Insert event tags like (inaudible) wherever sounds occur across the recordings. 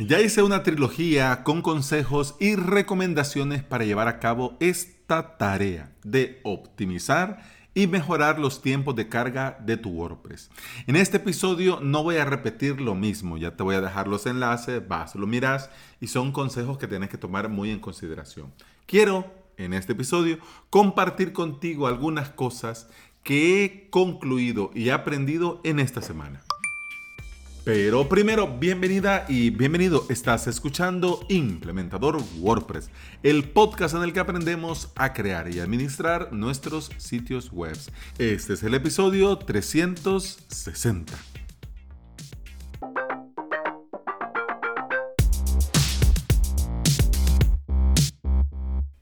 Ya hice una trilogía con consejos y recomendaciones para llevar a cabo esta tarea de optimizar y mejorar los tiempos de carga de tu WordPress. En este episodio no voy a repetir lo mismo, ya te voy a dejar los enlaces, vas, lo miras y son consejos que tienes que tomar muy en consideración. Quiero en este episodio compartir contigo algunas cosas que he concluido y aprendido en esta semana. Pero primero, bienvenida y bienvenido. Estás escuchando Implementador WordPress, el podcast en el que aprendemos a crear y administrar nuestros sitios web. Este es el episodio 360.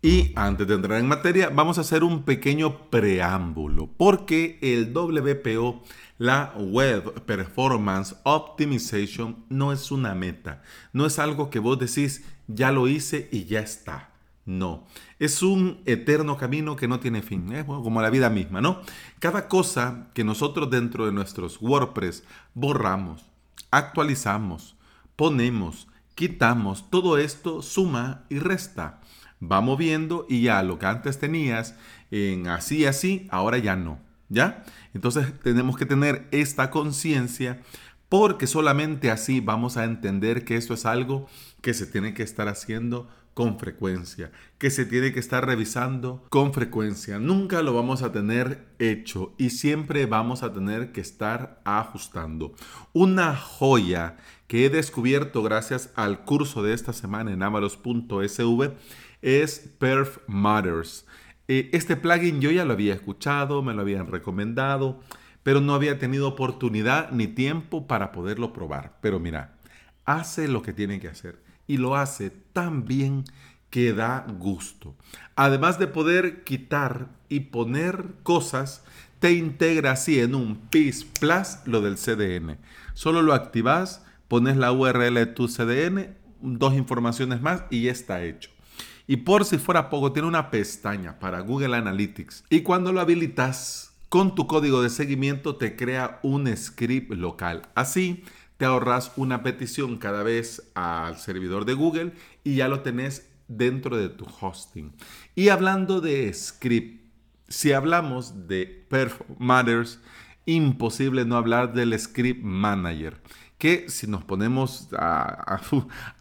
Y antes de entrar en materia, vamos a hacer un pequeño preámbulo, porque el WPO la Web Performance Optimization no es una meta, no es algo que vos decís, ya lo hice y ya está. No, es un eterno camino que no tiene fin, ¿eh? como la vida misma, ¿no? Cada cosa que nosotros dentro de nuestros WordPress borramos, actualizamos, ponemos, quitamos, todo esto suma y resta. Va moviendo y ya lo que antes tenías en así, así, ahora ya no. ¿Ya? Entonces tenemos que tener esta conciencia porque solamente así vamos a entender que esto es algo que se tiene que estar haciendo con frecuencia, que se tiene que estar revisando con frecuencia. Nunca lo vamos a tener hecho y siempre vamos a tener que estar ajustando. Una joya que he descubierto gracias al curso de esta semana en avalos.sv es Perf Matters. Eh, este plugin yo ya lo había escuchado, me lo habían recomendado, pero no había tenido oportunidad ni tiempo para poderlo probar. Pero mira, hace lo que tiene que hacer y lo hace tan bien que da gusto. Además de poder quitar y poner cosas, te integra así en un PIS Plus lo del CDN. Solo lo activas, pones la URL de tu CDN, dos informaciones más y ya está hecho. Y por si fuera poco, tiene una pestaña para Google Analytics. Y cuando lo habilitas con tu código de seguimiento, te crea un script local. Así te ahorras una petición cada vez al servidor de Google y ya lo tenés dentro de tu hosting. Y hablando de script, si hablamos de Perf Matters, imposible no hablar del Script Manager que si nos ponemos a,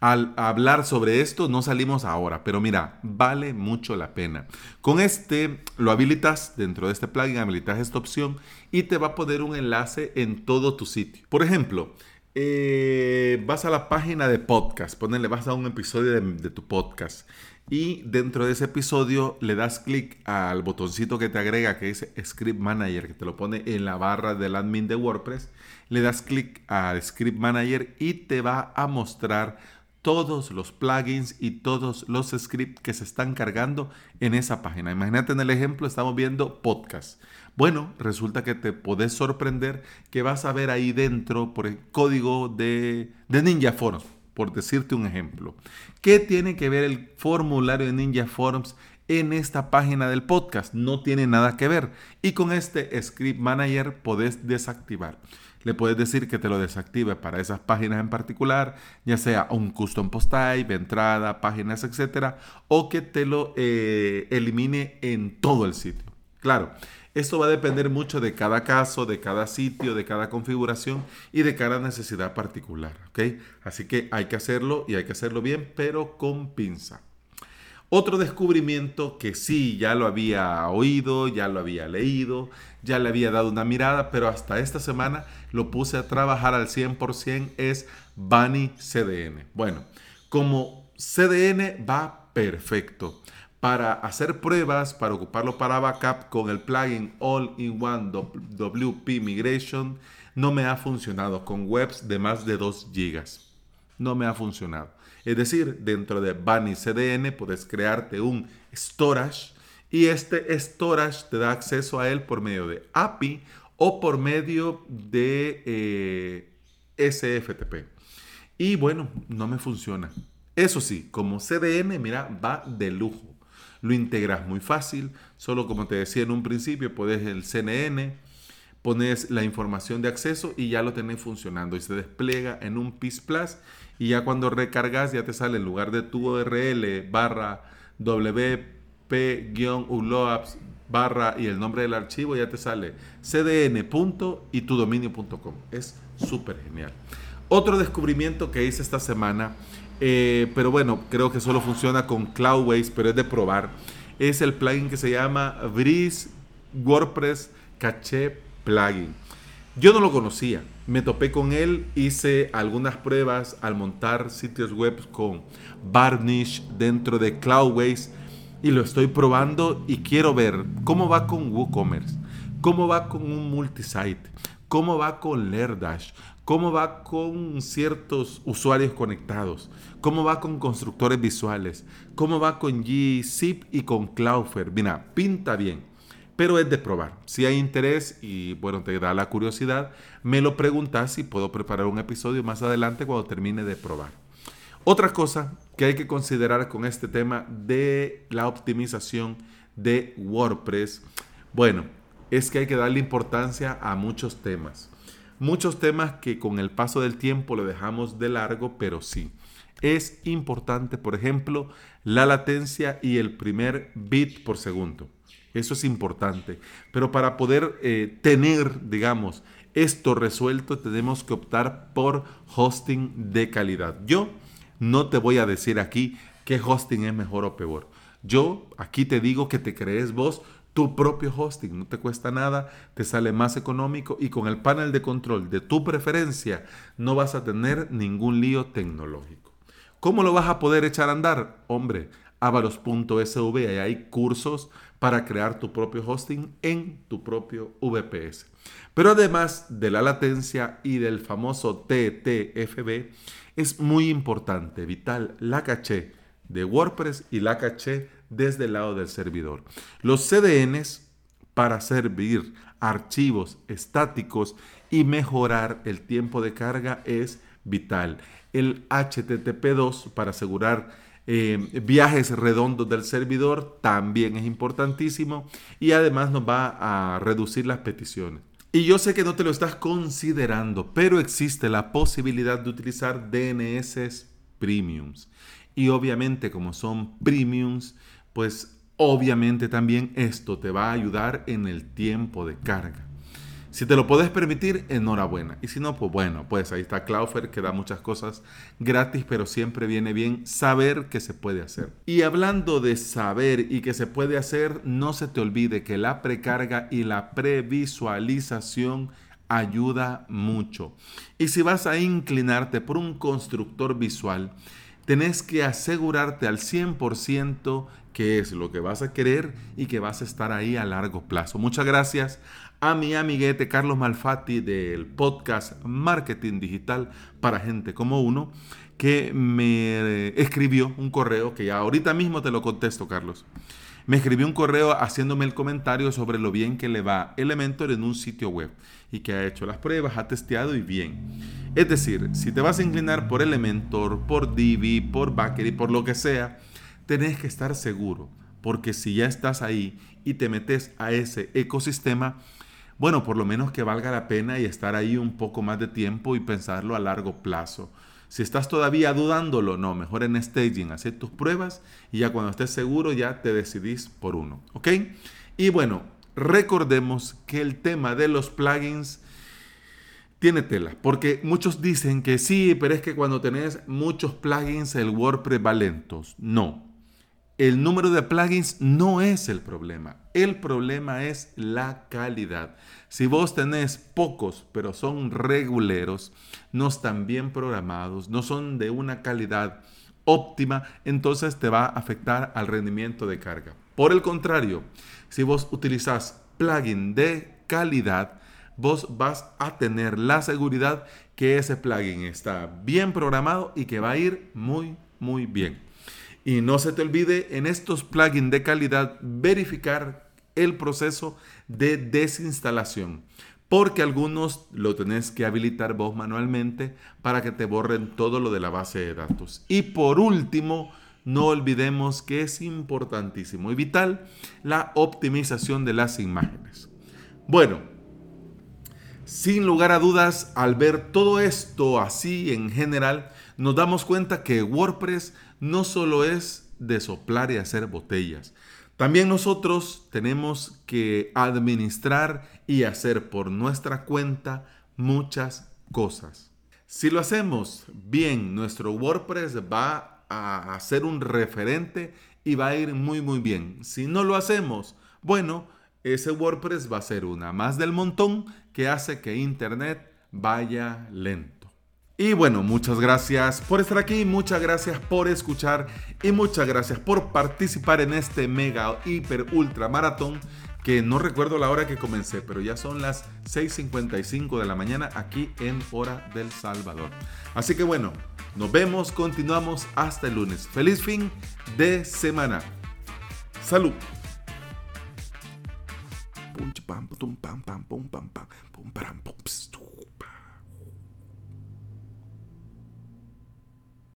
(laughs) hablar sobre esto, no salimos ahora, pero mira, vale mucho la pena. Con este lo habilitas dentro de este plugin, habilitas esta opción y te va a poner un enlace en todo tu sitio. Por ejemplo, eh, vas a la página de podcast, ponele, vas a un episodio de tu podcast y dentro de ese episodio le das clic al botoncito que te agrega que dice Script Manager, que te lo pone en la barra del admin de WordPress. Le das clic al Script Manager y te va a mostrar todos los plugins y todos los scripts que se están cargando en esa página. Imagínate en el ejemplo, estamos viendo podcast. Bueno, resulta que te puedes sorprender que vas a ver ahí dentro por el código de, Ninja Forms por decirte un ejemplo. ¿Qué tiene que ver el formulario de Ninja Forms en esta página del podcast? No tiene nada que ver. Y con este Script Manager podés desactivar. Le puedes decir que te lo desactive para esas páginas en particular, ya sea un custom post type, entrada, páginas, etcétera, o que te lo eh, elimine en todo el sitio. Claro, esto va a depender mucho de cada caso, de cada sitio, de cada configuración y de cada necesidad particular. Así que hay que hacerlo y hay que hacerlo bien, pero con pinza. Otro descubrimiento que sí, ya lo había oído, ya lo había leído, ya le había dado una mirada, pero hasta esta semana lo puse a trabajar al 100% es Bunny CDN. Bueno, como CDN va perfecto para hacer pruebas, para ocuparlo para backup con el plugin All-in-One WP Migration, no me ha funcionado con webs de más de 2 GB. No me ha funcionado. Es decir, dentro de Bunny CDN puedes crearte un storage y este storage te da acceso a él por medio de API o por medio de eh, SFTP. Y bueno, no me funciona. Eso sí, como CDN, mira, va de lujo lo integras muy fácil. Solo como te decía en un principio, puedes el CNN, pones la información de acceso y ya lo tenés funcionando y se despliega en un PIS Plus y ya cuando recargas ya te sale en lugar de tu URL barra wp-uloaps barra y el nombre del archivo ya te sale cdn. y tu dominio.com. Es súper genial. Otro descubrimiento que hice esta semana, eh, pero bueno, creo que solo funciona con Cloudways, pero es de probar, es el plugin que se llama Breeze WordPress Caché Plugin. Yo no lo conocía, me topé con él, hice algunas pruebas al montar sitios web con Varnish dentro de Cloudways y lo estoy probando y quiero ver cómo va con WooCommerce, cómo va con un multisite, cómo va con Lerdash, cómo va con ciertos usuarios conectados, cómo va con constructores visuales, cómo va con G-Zip y con Cloudflare. Mira, pinta bien, pero es de probar. Si hay interés y bueno, te da la curiosidad, me lo preguntas y puedo preparar un episodio más adelante cuando termine de probar. Otra cosa que hay que considerar con este tema de la optimización de WordPress, bueno, es que hay que darle importancia a muchos temas. Muchos temas que con el paso del tiempo lo dejamos de largo, pero sí. Es importante, por ejemplo, la latencia y el primer bit por segundo. Eso es importante. Pero para poder eh, tener, digamos, esto resuelto, tenemos que optar por hosting de calidad. Yo no te voy a decir aquí qué hosting es mejor o peor. Yo aquí te digo que te crees vos tu propio hosting, no te cuesta nada, te sale más económico y con el panel de control de tu preferencia no vas a tener ningún lío tecnológico. ¿Cómo lo vas a poder echar a andar? Hombre, avalos.sv, ahí hay cursos para crear tu propio hosting en tu propio VPS. Pero además de la latencia y del famoso TTFB, es muy importante, vital, la caché de WordPress y la caché desde el lado del servidor. Los CDNs para servir archivos estáticos y mejorar el tiempo de carga es vital. El HTTP2 para asegurar eh, viajes redondos del servidor también es importantísimo y además nos va a reducir las peticiones. Y yo sé que no te lo estás considerando, pero existe la posibilidad de utilizar DNS premiums. Y obviamente como son premiums, pues obviamente también esto te va a ayudar en el tiempo de carga. Si te lo puedes permitir, enhorabuena. Y si no, pues bueno, pues ahí está Cloudflare que da muchas cosas gratis, pero siempre viene bien saber que se puede hacer. Y hablando de saber y que se puede hacer, no se te olvide que la precarga y la previsualización ayuda mucho. Y si vas a inclinarte por un constructor visual, tenés que asegurarte al 100% que es lo que vas a querer y que vas a estar ahí a largo plazo. Muchas gracias a mi amiguete Carlos Malfatti del podcast Marketing Digital para gente como uno, que me escribió un correo que ya ahorita mismo te lo contesto, Carlos. Me escribió un correo haciéndome el comentario sobre lo bien que le va Elementor en un sitio web y que ha hecho las pruebas, ha testeado y bien. Es decir, si te vas a inclinar por Elementor, por Divi, por Bakery, por lo que sea, tenés que estar seguro, porque si ya estás ahí y te metes a ese ecosistema, bueno, por lo menos que valga la pena y estar ahí un poco más de tiempo y pensarlo a largo plazo. Si estás todavía dudándolo, no, mejor en staging, hacer tus pruebas y ya cuando estés seguro ya te decidís por uno, ¿ok? Y bueno, recordemos que el tema de los plugins tiene tela, porque muchos dicen que sí, pero es que cuando tenés muchos plugins el WordPress va lento. No, el número de plugins no es el problema. El problema es la calidad. Si vos tenés pocos, pero son reguleros, no están bien programados, no son de una calidad óptima, entonces te va a afectar al rendimiento de carga. Por el contrario, si vos utilizás plugin de calidad, vos vas a tener la seguridad que ese plugin está bien programado y que va a ir muy, muy bien. Y no se te olvide en estos plugins de calidad verificar el proceso de desinstalación. Porque algunos lo tenés que habilitar vos manualmente para que te borren todo lo de la base de datos. Y por último, no olvidemos que es importantísimo y vital la optimización de las imágenes. Bueno, Sin lugar a dudas, al ver todo esto así en general, nos damos cuenta que WordPress no solo es de soplar y hacer botellas. También nosotros tenemos que administrar y hacer por nuestra cuenta muchas cosas. Si lo hacemos bien, nuestro WordPress va a ser un referente y va a ir muy muy bien. Si no lo hacemos, bueno, ese WordPress va a ser una más del montón que hace que Internet vaya lento. Y bueno, muchas gracias por estar aquí, muchas gracias por escuchar y muchas gracias por participar en este mega, hiper, ultra maratón que no recuerdo la hora que comencé, pero ya son las 6.55 de la mañana aquí en hora del Salvador. Así que bueno, nos vemos, continuamos hasta el lunes. Feliz fin de semana. Salud. Pum pam pum pam pam pum pam pam pum pam pum